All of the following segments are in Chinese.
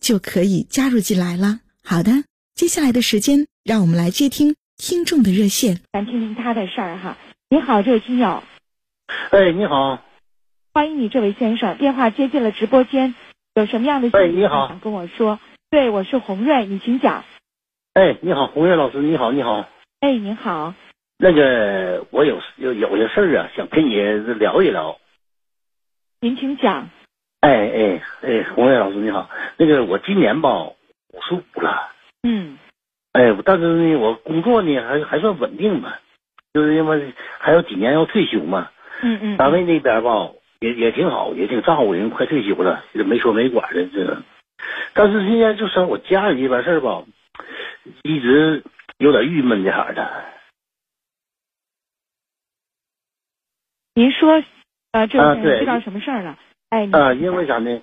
就可以加入进来了。好的，接下来的时间，让我们来接听听众的热线。咱听听他的事儿哈。你好，这位听友。哎，你好。欢迎你，这位先生，电话接进了直播间，有什么样的哎，你好，想跟我说？对，我是洪瑞，你请讲。哎，你好，洪瑞老师，你好，你好。哎，你好。那个，我有有有些事儿啊，想跟你聊一聊。您请讲。哎哎哎，洪月老师你好，那个我今年吧五十五了。嗯。哎，但是呢，我工作呢还还算稳定吧，就是因为还有几年要退休嘛。嗯嗯。单位那边吧也也挺好，也挺照顾人，快退休了，也没说没管的这个。但是现在就是我家里这边事儿吧，一直有点郁闷的哈的。您说，呃，这遇到什么事儿了？哎，啊，因为啥呢？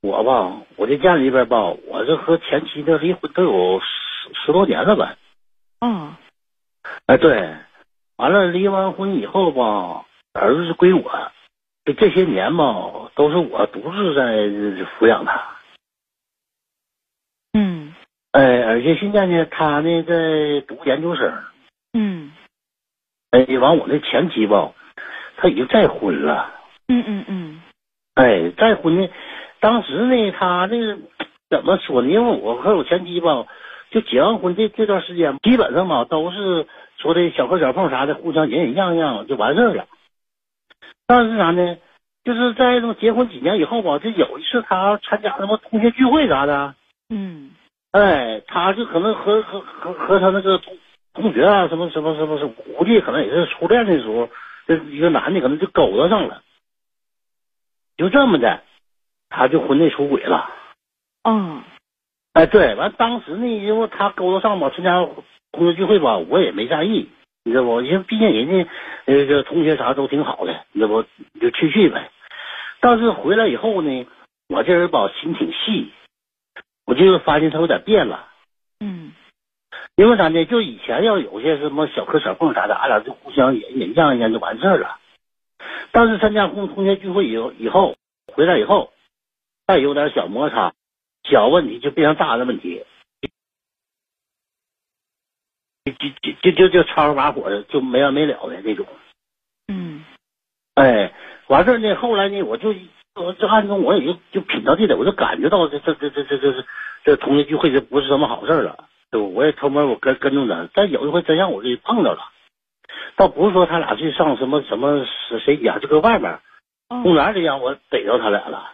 我吧，我这家里边吧，我这和前妻的离婚都有十十多年了吧。嗯。哎，对，完了，离完婚以后吧，儿子是归我，这这些年吧，都是我独自在抚养他。嗯。哎，而且现在呢，他呢在读研究生。嗯。哎，完我那前妻吧。他已经再婚了，嗯嗯嗯，哎，再婚呢，当时呢，他那个怎么说呢？因为我和我前妻吧，就结完婚这这段时间，基本上吧都是说的小磕小碰啥的，互相忍忍让让就完事儿了。但是啥呢？就是在这结婚几年以后吧，就有一次他参加什么同学聚会啥的，嗯，哎，他就可能和和和和他那个同同学啊，什么什么什么，是估计可能也是初恋的时候。这一个男的可能就勾搭上了，就这么的，他就婚内出轨了。嗯，哎，对，完当时呢，因为他勾搭上吧，参加同学聚会吧，我也没在意，你知道不？因为毕竟人家那个同学啥都挺好的，你知道不？你就去去呗。但是回来以后呢，我这人吧心挺细，我就发现他有点变了。嗯。因为啥呢？就以前要有些什么小磕小碰啥的，俺俩就互相忍忍让一下就完事儿了。但是参加同同学聚会以后，以后回来以后，再有点小摩擦，小问题就变成大的问题，就就就就就吵吵把火的，就没完没了的那种。嗯。哎，完事儿呢，后来呢，我就我这暗中我也就就品到这点，我就感觉到这这这这这这这同学聚会这不是什么好事了。对，我也偷摸我跟跟着他，但有一回真让我给碰着了，倒不是说他俩去上什么什么谁谁家，就搁外面公园里让我逮着他俩了，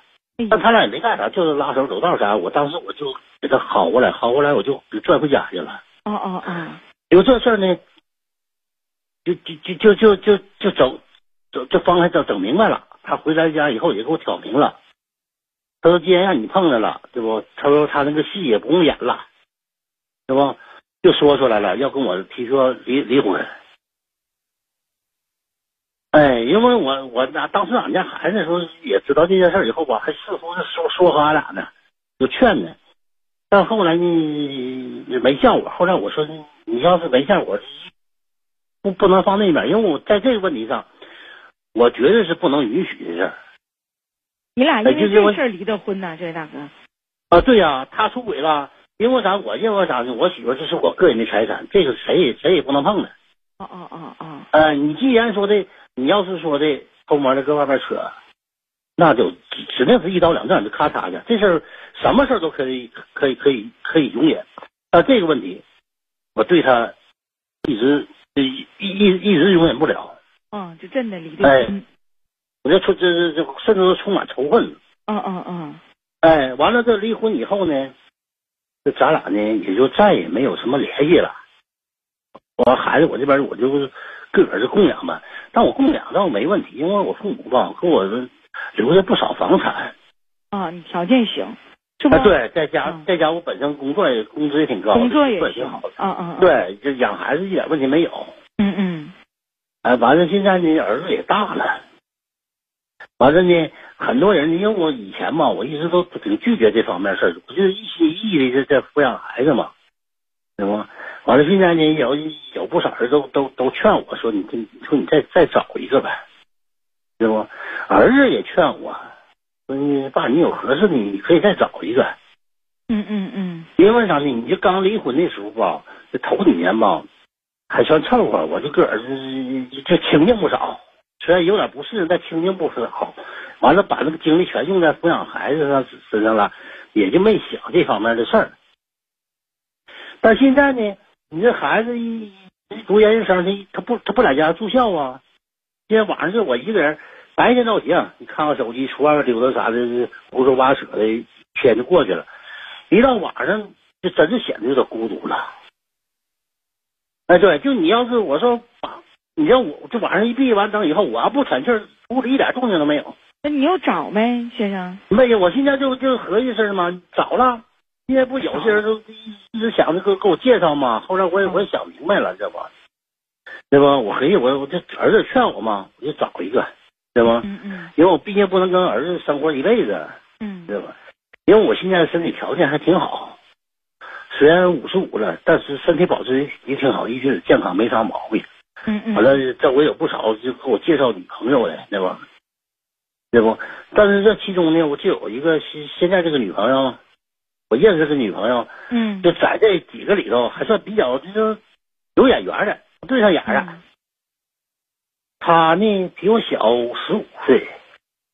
但他俩也没干啥，就是拉手走道啥，我当时我就给他薅过来，薅过来我就给拽回家去了。哦哦哦，有这事儿呢，就就就就就就就整整这方还整整明白了。他回来家以后也给我挑明了，他说既然让你碰着了，对不？他说他那个戏也不用演了。对不就说出来了，要跟我提出离离婚。哎，因为我我那当时俺家孩子说也知道这件事以后吧，还试图说说和俺俩呢，就劝呢。但后来呢没效果。后来我说你要是没效果，不不能放那边，因为我在这个问题上，我绝对是不能允许的事儿。你俩因为这事儿离的婚呢，这位大哥。啊，对呀，他出轨了。因为啥？我认为啥呢？我媳妇这是我个人的财产，这个谁也谁也不能碰的。哦哦哦哦。呃，你既然说的，你要是说的偷摸的搁外面扯，那就指指定是一刀两断，就咔嚓的。这事儿什么事儿都可以，可以，可以，可以容忍。但这个问题，我对他一直一一一直容忍不了。嗯，就真的离得近。我就充这这这，甚至都充满仇恨。嗯嗯嗯。哎，完了，这离婚以后呢，这咱俩呢也就再也没有什么联系了。我孩子，我这边我就个儿就供养吧，但我供养倒没问题，因为我父母吧给我留下不少房产。啊，你条件行，是吧？对，在家在家我本身工作也工资也挺高，工作也挺好的。嗯嗯。对，这养孩子一点问题没有。嗯嗯。哎，完了，现在呢，儿子也大了。完了呢，很多人，因为我以前嘛，我一直都挺拒绝这方面事儿，我就一心一意的在抚养孩子嘛，对不？完了，现在呢，有有不少人都都都劝我说：“你这，说你再再找一个呗，对不？”儿子也劝我说：“你爸，你有合适的，你可以再找一个。”嗯嗯嗯。因为啥呢？你就刚离婚的时候吧，这头几年吧，还算凑合，我就个儿就就清静不少。虽然有点不适，但清静不少。完了，把那个精力全用在抚养孩子上身上了，也就没想这方面的事儿。但现在呢？你这孩子一读研究生，他他不他不在家住校啊？今天晚上是我一个人，白天倒行，你看看手机，出外面溜达啥的，胡说八扯的，一天就过去了。一到晚上，就真是显得有点孤独了。哎，对，就你要是我说把，你要我这晚上一闭完灯以后，我要不喘气儿，屋里一点动静都没有。那你又找没，先生？没有，我现在就就合计事嘛，找了。因为不有些人都一一直想着给给我介绍嘛，后来我也我也想明白了，这不，对吧？我合计我我这儿子劝我嘛，我就找一个，对吧？嗯嗯。因为我毕竟不能跟儿子生活一辈子，嗯，对吧？因为我现在身体条件还挺好，虽然五十五了，但是身体保持也挺好，一直健康，没啥毛病。嗯嗯。完了，这我有不少就给我介绍女朋友的，对吧？对不？但是这其中呢，我就有一个现现在这个女朋友。我认识个女朋友，嗯，就在这几个里头还算比较就是有眼缘的，对上眼了。她呢比我小十五岁。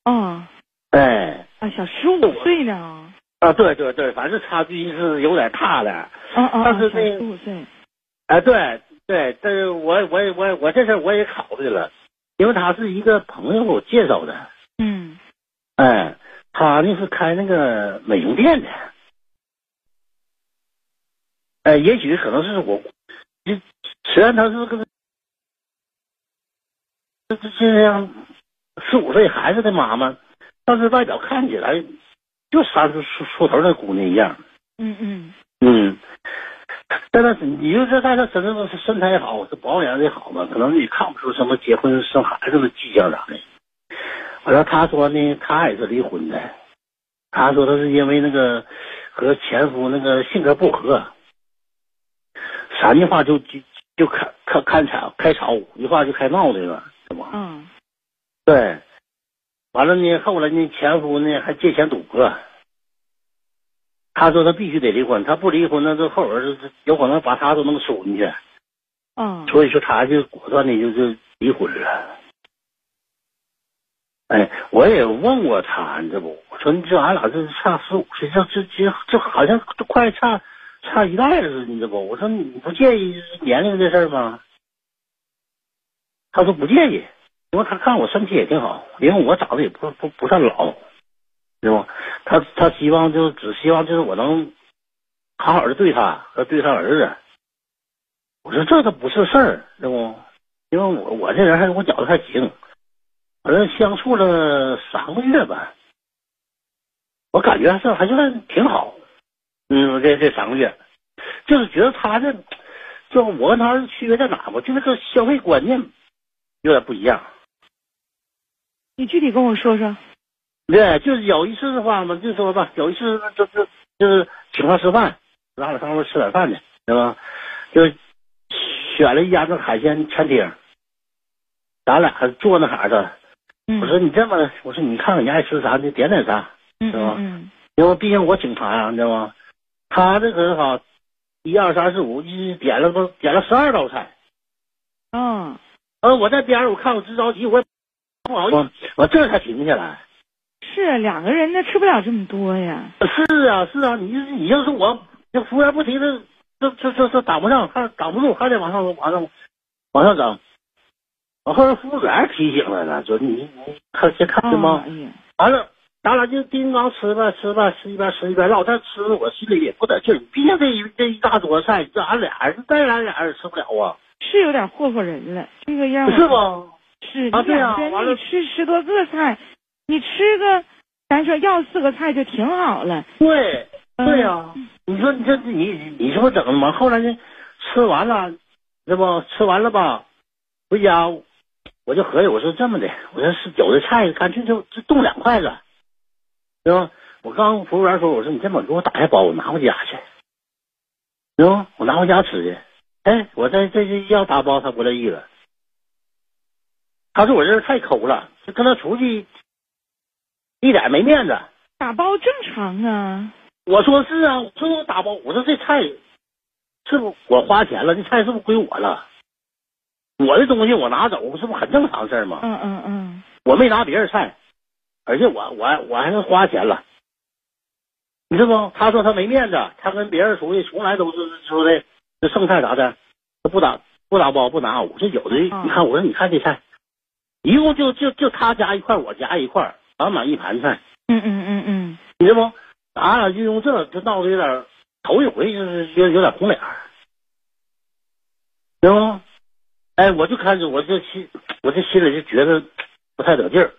哦。哎。啊，小十五岁呢。啊，对对对，反正差距是有点大的。嗯嗯。但是十五岁。哎，对对，但是我我我我这事我也考虑了，因为他是一个朋友给我介绍的。嗯。哎，他呢是开那个美容店的。哎，也许可能是我，就虽然他是个这这这样四五岁孩子的妈妈，但是外表看起来就三十出出头的姑娘一样。嗯嗯嗯，但是你就是在她身上是身材也好，是保养的好嘛，可能也看不出什么结婚生孩子的迹象啥的。完了，他说呢，他也是离婚的。他说他是因为那个和前夫那个性格不合。三句话就就就开开开吵开吵，五句话就开闹的了，是吧？嗯，对，完了呢，后来呢，前夫呢还借钱赌博，他说他必须得离婚，他不离婚，那这后边是有可能把他都能收进去。嗯，所以说他就果断的就就离婚了。哎，我也问过他，你知不？我说你这俺俩这差十五岁，这这这这好像都快差。差一代似的，你知不？我说你不介意年龄这事儿吗？他说不介意，因为他看我身体也挺好，因为我长得也不不不算老，知不？他他希望就是只希望就是我能好好的对他和对他儿子。我说这都不是事儿，对不？因为我我这人还我觉得还行，反正相处了三个月吧，我感觉还是还算挺好。嗯，这这三个月，就是觉得他这，就我跟他是区别在哪吧？就那个消费观念有点不一样。你具体跟我说说。对，就是有一次的话嘛，就说吧，有一次就是就是请他吃饭，让他上那吃点饭去，对吧？就选了一家那海鲜餐厅，咱俩坐那哈的。我说你这么，我说你看看你爱吃啥，你点点啥，是吧？嗯。因为毕竟我警察呀，你知道吗？他这可好，一二三四五，一点了不点了十二道菜。嗯，呃，我在边上我看我直着急，我不好意思，我这才停下来。是两个人，那吃不了这么多呀。是啊，是啊，你你要是我，那服务员不提这这这这这挡不上，还挡不住，还得往上往上往上整。完后来服务员提醒了呢，说你你看先看着吗？完了，咱俩就叮当吃吧吃吧，吃一边吃一边唠。但吃的我心里也不得劲，毕竟这一这一大桌菜，这俺俩人再来俩人吃不了啊。是有点霍霍人了，这个样是不？是啊，对呀。完了，吃十多个菜，你吃个，咱说要四个菜就挺好了。对，对呀。你说你这你你这不整吗？后来呢，吃完了，这不吃完了吧？回家我就合计，我说这么的，我说是有的菜干脆就就冻两筷子，对吧？我刚服务员说，我说你这么给我打下包，我拿回家去，行吗？我拿回家吃去。哎，我这这这要打包，他不乐意了。他说我这人太抠了，就跟他出去一点没面子。打包正常啊。我说是啊，我说我打包，我说这菜是不我花钱了，这菜是不是归我了？我的东西我拿走，是不是很正常事儿吗？嗯嗯嗯。我没拿别人菜，而且我我我还能花钱了，你知道不？他说他没面子，他跟别人出去从来都是说的。这剩菜啥的？他不打不打包不拿。我说有的，你看我说你看这菜，一共就就就他夹一块，我夹一块，满满一盘菜。嗯嗯嗯嗯，你知道不？俺俩就用这，就闹得有点头一回，就是有有点红脸，知道不？哎，我就开始我这心，我这心里就觉得不太得劲儿。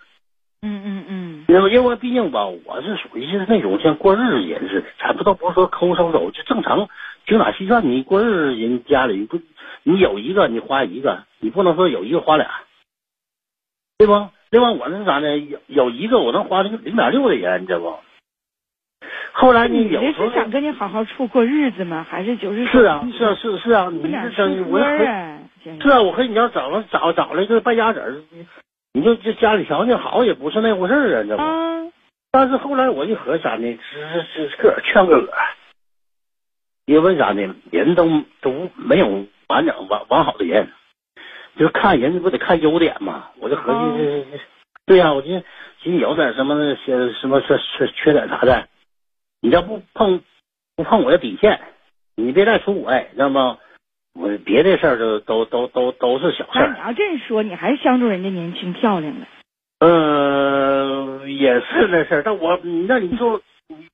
嗯嗯嗯，因为因为毕竟吧，我是属于是那种像过日子人似的，咱不都不是说抠搜搜，就正常。精打细算，你过日子人家里不，你有一个你花一个，你不能说有一个花俩，对不？另外我那啥呢？有有一个我能花那个零点六的人，你知道不？后来你有时候想跟你好好处过日子吗？还是就是是啊是啊是是啊，你这生我啊，是啊，我和你要找了找找了一个败家子儿，你就这家里条件好也不是那回事儿啊，你知道不？但是后来我一合计啥呢？是是自个劝个个。因为啥呢？人都都没有完整完完好的人，就是看人不得看优点嘛。我就合计，对呀，我就寻思有点什么些什么缺缺缺点啥的，你要不碰不碰我的底线，你别再出轨，知道吗？我别的事儿都都都都都是小事儿。你要这么说，你还是相中人家年轻漂亮的。嗯，也是那事儿，但我那你说。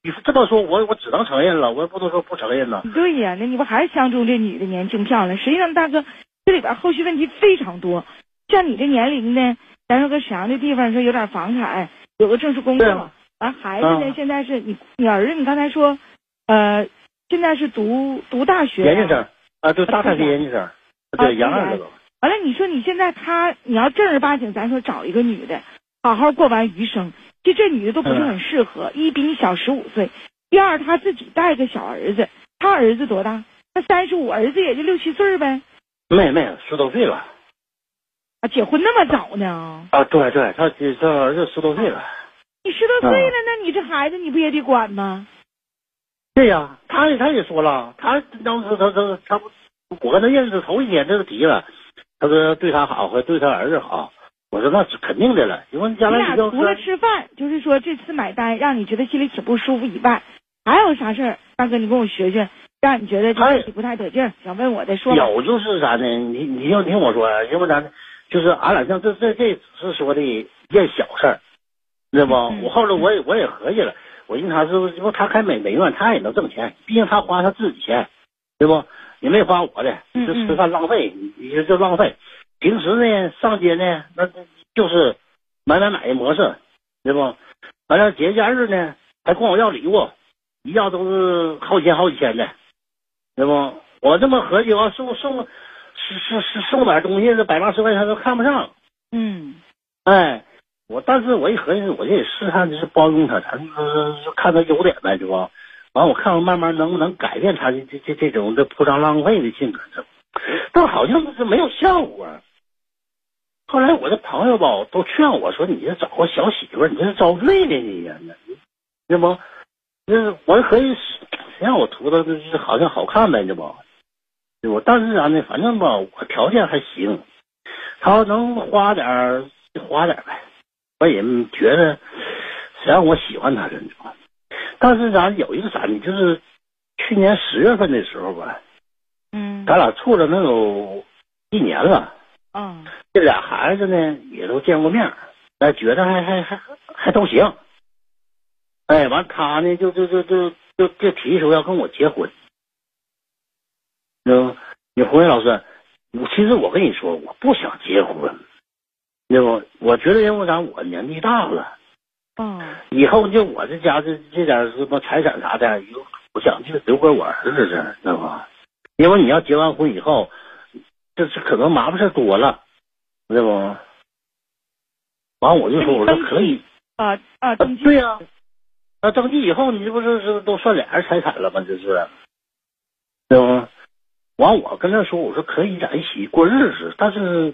你这么说，我我只能承认了，我也不能说不承认了。对呀，那你不还是相中这女的年轻漂亮？实际上，大哥，这里边后续问题非常多。像你这年龄呢，咱说搁沈阳这地方，说有点房产，有个正式工作，完孩子呢，现在是你你儿子，你刚才说，呃，现在是读读大学研究生啊，对，大学研究生，对，研二的完了，你说你现在他，你要正儿八经，咱说找一个女的，好好过完余生。其实这女的都不是很适合，一比你小十五岁，第二她自己带个小儿子，她儿子多大？她三十五，儿子也就六七岁呗。没没，十多岁了。啊，结婚那么早呢？啊，对对，他这这儿子十多岁了。你十多岁了，那你这孩子你不也得管吗？对呀，他他也说了，他当时他他他不，我跟他认识头一天他就提了，他说对他好，和对他儿子好。我说那是肯定的了，因为将来你俩除了吃饭，就是说这次买单让你觉得心里挺不舒服以外，还有啥事儿？大哥，你跟我学学，让你觉得这里不太得劲，想问我的说。有就是啥呢？你你要听我说，因为咱就是俺俩像这这这只是说的一件小事儿，知道不？我后来我也我也合计了，我寻思他是不是他开美美院，他也能挣钱，毕竟他花他自己钱，对不？也没花我的，就吃饭浪费，你说这浪费。平时呢，上街呢，那就是买买买的模式，对不？完了节假日呢，还管我要礼物，一要都是好几千好几千的，对不？我这么合计，我送送是是是送点东西，这百八十块钱都看不上。嗯，哎，我但是我一合计，我就得试探就是包容他，咱就是就看他优点呗，对不？完我看看慢慢能不能改变他的这这这种这铺张浪费的性格，但好像是没有效果。后来我的朋友吧都劝我说：“你这找个小媳妇，你这是遭罪呢，你呀，知道不？就是我可以让我图的，就是好像好看呗，知道不？对不？但是啥呢？反正吧，我条件还行，他要能花点就花点呗。我也觉得谁让我喜欢他，真的。但是咱有一个啥呢？就是去年十月份的时候吧，嗯咱俩处了能有一年了。嗯这俩孩子呢也都见过面，哎，觉得还还还还都行。哎，完他呢就就就就就就提出要跟我结婚。嗯，你红瑞老师，我其实我跟你说，我不想结婚，对不？我觉得因为啥？我年纪大了，嗯以后就我这家这这点什么财产啥的，有我想就留给我儿子这，知道吧？因为你要结完婚以后，这是可能麻烦事多了，知道不？完我就说，我说可以，啊啊啊登记对呀、那登记以后，你这不是是都算俩人财产了吗？这是，对吧？完我跟他说，我说可以在一起过日子，但是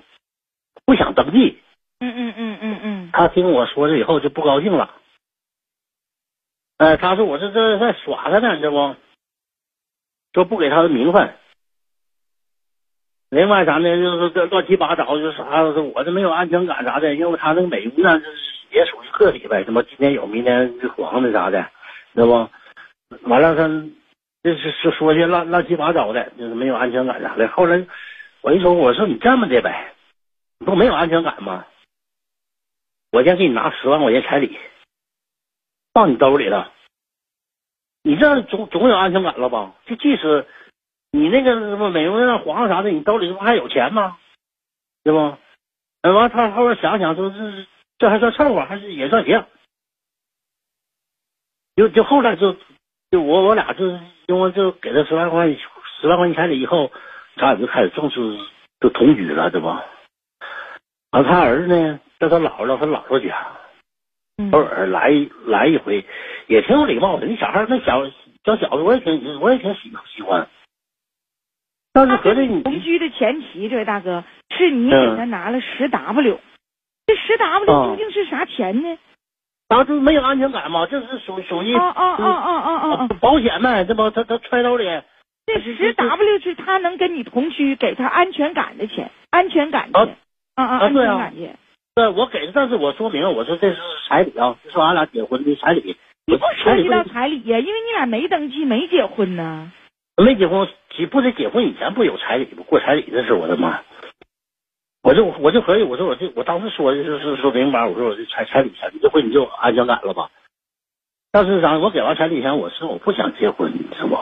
不想登记。嗯嗯嗯嗯嗯他听我说了以后就不高兴了。哎，他说我这这在耍他呢，这不？说不给他的名分。另外啥呢？就是这乱七八糟，就是啥，我这没有安全感啥的，因为他那个美容呢，就是也属于个体呗，什么今天有，明天黄的啥的，知道不？完了他就是说说些乱乱七八糟的，就是没有安全感啥的。后来我一说，我说你这么的呗，你不没有安全感吗？我先给你拿十万块钱彩礼，放你兜里了。你这样总总有安全感了吧？就即使你那个什么美容院黄啥的，你兜里不还有钱吗？对不？哎，完他后来想想说这这还算凑合，还是也算行。就就后来就就我我俩就因为就给他十万块十万块钱彩礼以后，咱俩就开始正式就同居了，对吧？完他儿子呢，在他姥姥他姥姥家，嗯偶尔来来一回，也挺有礼貌的。那小孩那小小小子，我也挺我也挺喜喜欢。但是合着你同居的前提，这位大哥是你嗯给他拿了十 W，这十 W 啊究竟是啥钱呢？他就没有安全感嘛，这是属属于啊啊啊啊啊啊啊！保险呗，这不他他揣兜里，这十 W 是他能跟你同居，给他安全感的钱，安全感钱，啊啊，安全感钱。对，我给的，但是我说明我说这是彩礼啊，这是俺俩结婚的彩礼。你不涉及到彩礼呀，因为你俩没登记，没结婚呢。没结婚，结不得结婚以前不有彩礼吗过彩礼的事，我的妈！我就我就合计，我说我这我当时说的就是说明白，我说我这彩彩礼钱，你这回你就有安全感了吧？但是啥，我给完彩礼钱，我说我不想结婚，是不？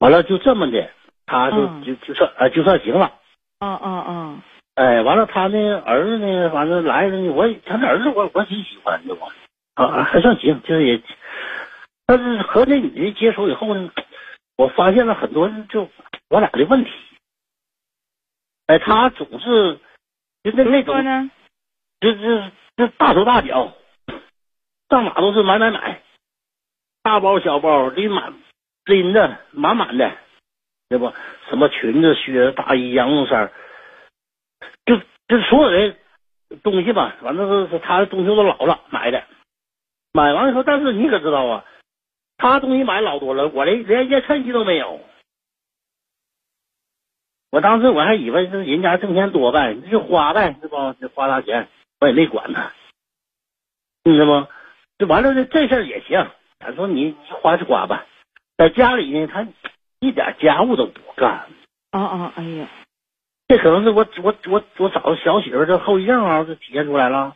完了就这么的，他就嗯就就算呃就算行了。啊啊啊！哎，完了，他那儿子呢，反正来了呢，我他那儿子我我挺喜欢的我，啊还算行，就是也，但是和那女的接触以后呢，我发现了很多就我俩的问题。哎，他总是就那那种，说呢？就就就大手大脚，上哪都是买买买，大包小包拎满拎的满满的，对不？什么裙子、靴子、大衣、羊绒衫，就就所有的东西吧，反正是他的东西都老了买的，买完以后，但是你可知道啊，他东西买老多了，我连连一件衬衣都没有。我当时我还以为是人家挣钱多呗，你就花呗，是不？就花他钱，我也没管他，你知道吗？就完了，这这事儿也行。他说你你花就花吧，在家里呢，他一点家务都不干。啊啊！哎呀，这可能是我我我我找小媳妇这后遗症啊，就体现出来了。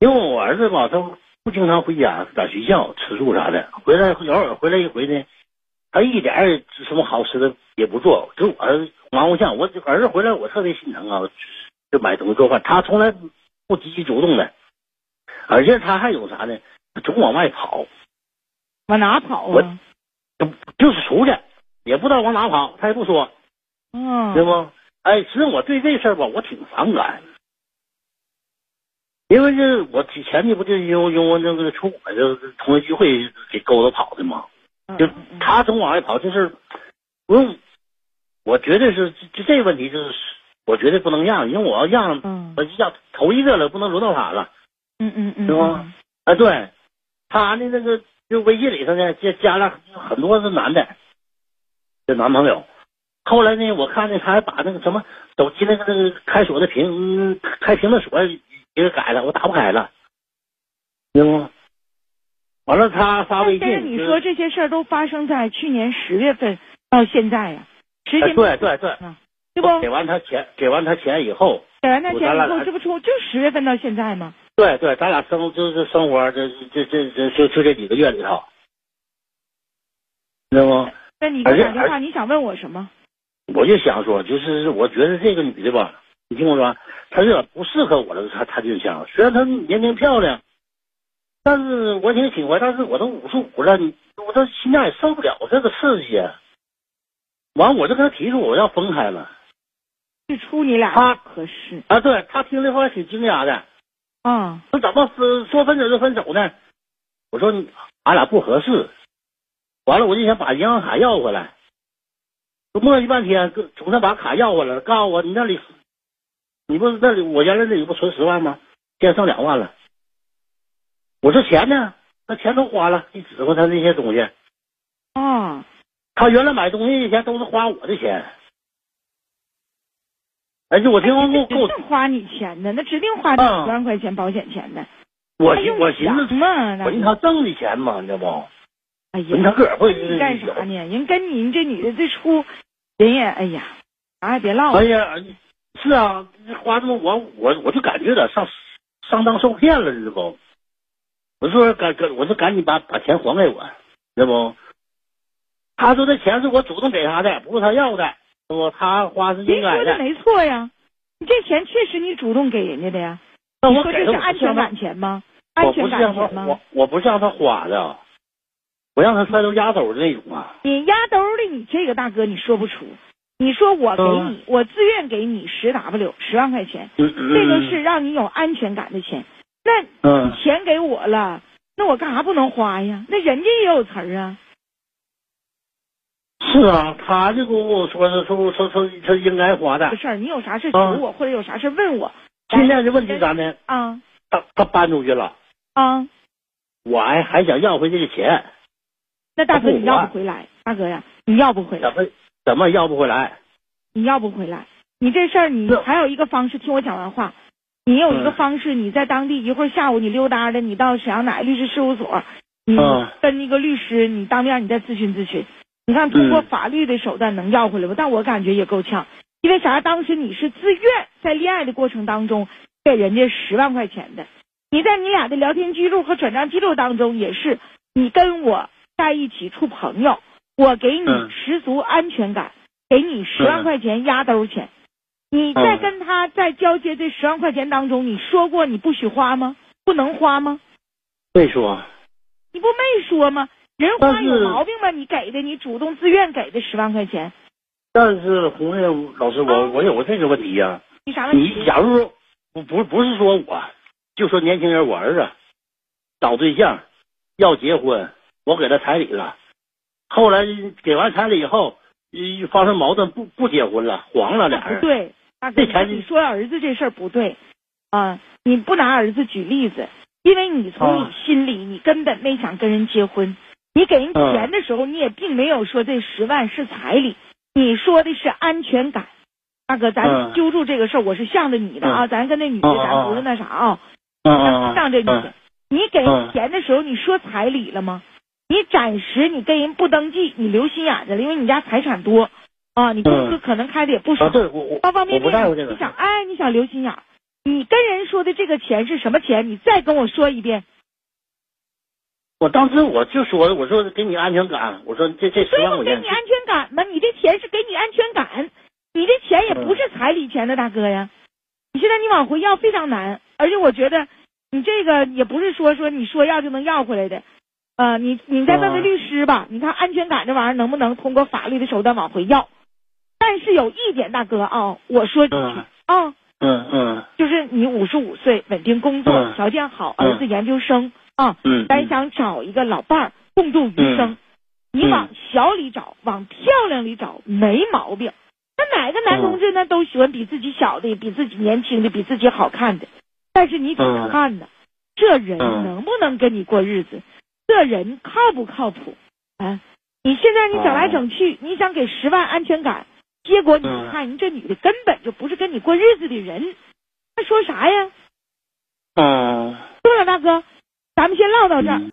因为我儿子吧，他不经常回家，在学校吃住啥的，回来偶尔回来一回呢，他一点儿什么好吃的也不做，给我儿子忙活像。我儿子回来，我特别心疼啊，就买东西做饭，他从来不积极主动的，而且他还有啥呢？总往外跑，往哪跑我啊？就就是出去，也不知道往哪跑，他也不说。嗯，对不？哎，其实我对这事儿吧，我挺反感，因为这我之前的不就因为因为那个从我这同学聚会给勾搭跑的嘛，就他总往外跑，这事儿不用，我绝对是就这问题就是我绝对不能让，因为我要让，嗯我就让头一个了，不能轮到他了，嗯嗯嗯，是吧？啊，对，他的那个就微信里头呢，加加了很多是男的，这男朋友。后来呢，我看呢，他还把那个什么手机那个那个开锁的屏、嗯开屏的锁给改了，我打不开了。知道吗？完了，他发微信。但是你说这些事儿都发生在去年十月份到现在呀，时间对对对，对不？给完他钱，给完他钱以后，给完他钱以后，这不出就十月份到现在吗？对对，咱俩生就是生活，这这这这就就这几个月里头，知道吗？那你给我打电话，你想问我什么？我就想说，就是我觉得这个女的吧，你听我说，她有点不适合我了，她她对象，虽然她年龄漂亮。但是我挺喜欢，但是我都五十五了，你我这心脏也受不了这个刺激。完，我就跟她提出我要分开了。最初你俩他合适啊？对他听这话挺惊讶的。嗯，那怎么分说分手就分手呢？我说俺俩不合适。完了，我就想把银行卡要回来。磨叽半天，总算把卡要回来了。告诉我，你那里，你不是那里我原来那里不存十万吗？现在剩两万了。我说钱呢？那钱都花了，你指挥他那些东西。啊，他原来买东西的钱都是花我的钱。哎，就我听说够够花你钱的，那指定花这十万块钱保险钱的。我我寻思嘛，我寻他挣的钱嘛，你知道不？哎呀，他个儿会干啥呢？人跟你这女的最初，人也哎呀，啥也别唠。哎呀，是啊，花这么我我我就感觉有点上上当受骗了，知道不？我说赶赶，我说赶紧把把钱还给我，知道不？他说这钱是我主动给他的，不是他要的，是不？他花是应该的。说的没错呀，你这钱确实你主动给人家的呀。我说这是安全感钱吗？安全感钱吗？我我不是让他花的，我让他揣兜压兜的那种啊。你压兜的，你这个大哥你说不出。你说我给你，我自愿给你十 W 十万块钱，这个是让你有安全感的钱。那钱给我了，那我干啥不能花呀？那人家也有词儿啊。是啊，他就跟我说说说说说他应该花的。事儿，你有啥事求我，或者有啥事问我。现在的问题咋呢？啊。他他搬出去了。啊。我还还想要回这个钱。那大哥你要不回来？大哥呀，你要不回来？怎么怎么要不回来？你要不回来？你这事儿你还有一个方式，听我讲完话。你有一个方式，你在当地一会儿下午你溜达的，你到沈阳哪个律师事务所，你跟一个律师，你当面你再咨询咨询，你看通过法律的手段能要回来不？但我感觉也够呛，因为啥？当时你是自愿在恋爱的过程当中给人家十万块钱的，你在你俩的聊天记录和转账记录当中也是你跟我在一起处朋友，我给你十足安全感，给你十万块钱压兜钱。你在跟他在交接这十万块钱当中，你说过你不许花吗？不能花吗？没说。你不没说吗？人花有毛病吗？你给的，你主动自愿给的十万块钱。但是红叶老师，我我有个这个问题呀。你啥问题？你假如不不不是说我，就说年轻人，我儿子找对象要结婚，我给他彩礼了，后来给完彩礼以后，发生矛盾，不不结婚了，黄了俩人。对。大哥，你说儿子这事儿不对啊！你不拿儿子举例子，因为你从你心里，你根本没想跟人结婚。你给人钱的时候，你也并没有说这十万是彩礼，你说的是安全感。大哥，咱揪住这个事儿，我是向着你的啊！咱跟那女的，咱不是那啥啊！向这女的，你给人钱的时候，你说彩礼了吗？你暂时你跟人不登记，你留心眼子了，因为你家财产多。啊，你公司可能开的也不少，方方面面，你想，哎，你想留心眼，你跟人说的这个钱是什么钱？你再跟我说一遍。我当时我就说，我说给你安全感，我说这这十万块钱。给你安全感吗？你这钱是给你安全感，你这钱也不是彩礼钱的大哥呀。你现在你往回要非常难，而且我觉得你这个也不是说说你说要就能要回来的。呃，你你再问问律师吧，你看安全感这玩意儿能不能通过法律的手段往回要？但是有一点，大哥啊，我说啊，嗯嗯，就是你五十五岁，稳定工作，条件好，儿子研究生啊，嗯，咱想找一个老伴儿共度余生，你往小里找，往漂亮里找，没毛病。那哪个男同志呢，都喜欢比自己小的，比自己年轻的，比自己好看的。但是你得看呢，这人能不能跟你过日子？这人靠不靠谱？啊，你现在你整来整去，你想给十万安全感？结果你看，人这女的根本就不是跟你过日子的人，还说啥呀？嗯，对了，大哥，咱们先唠到这儿。嗯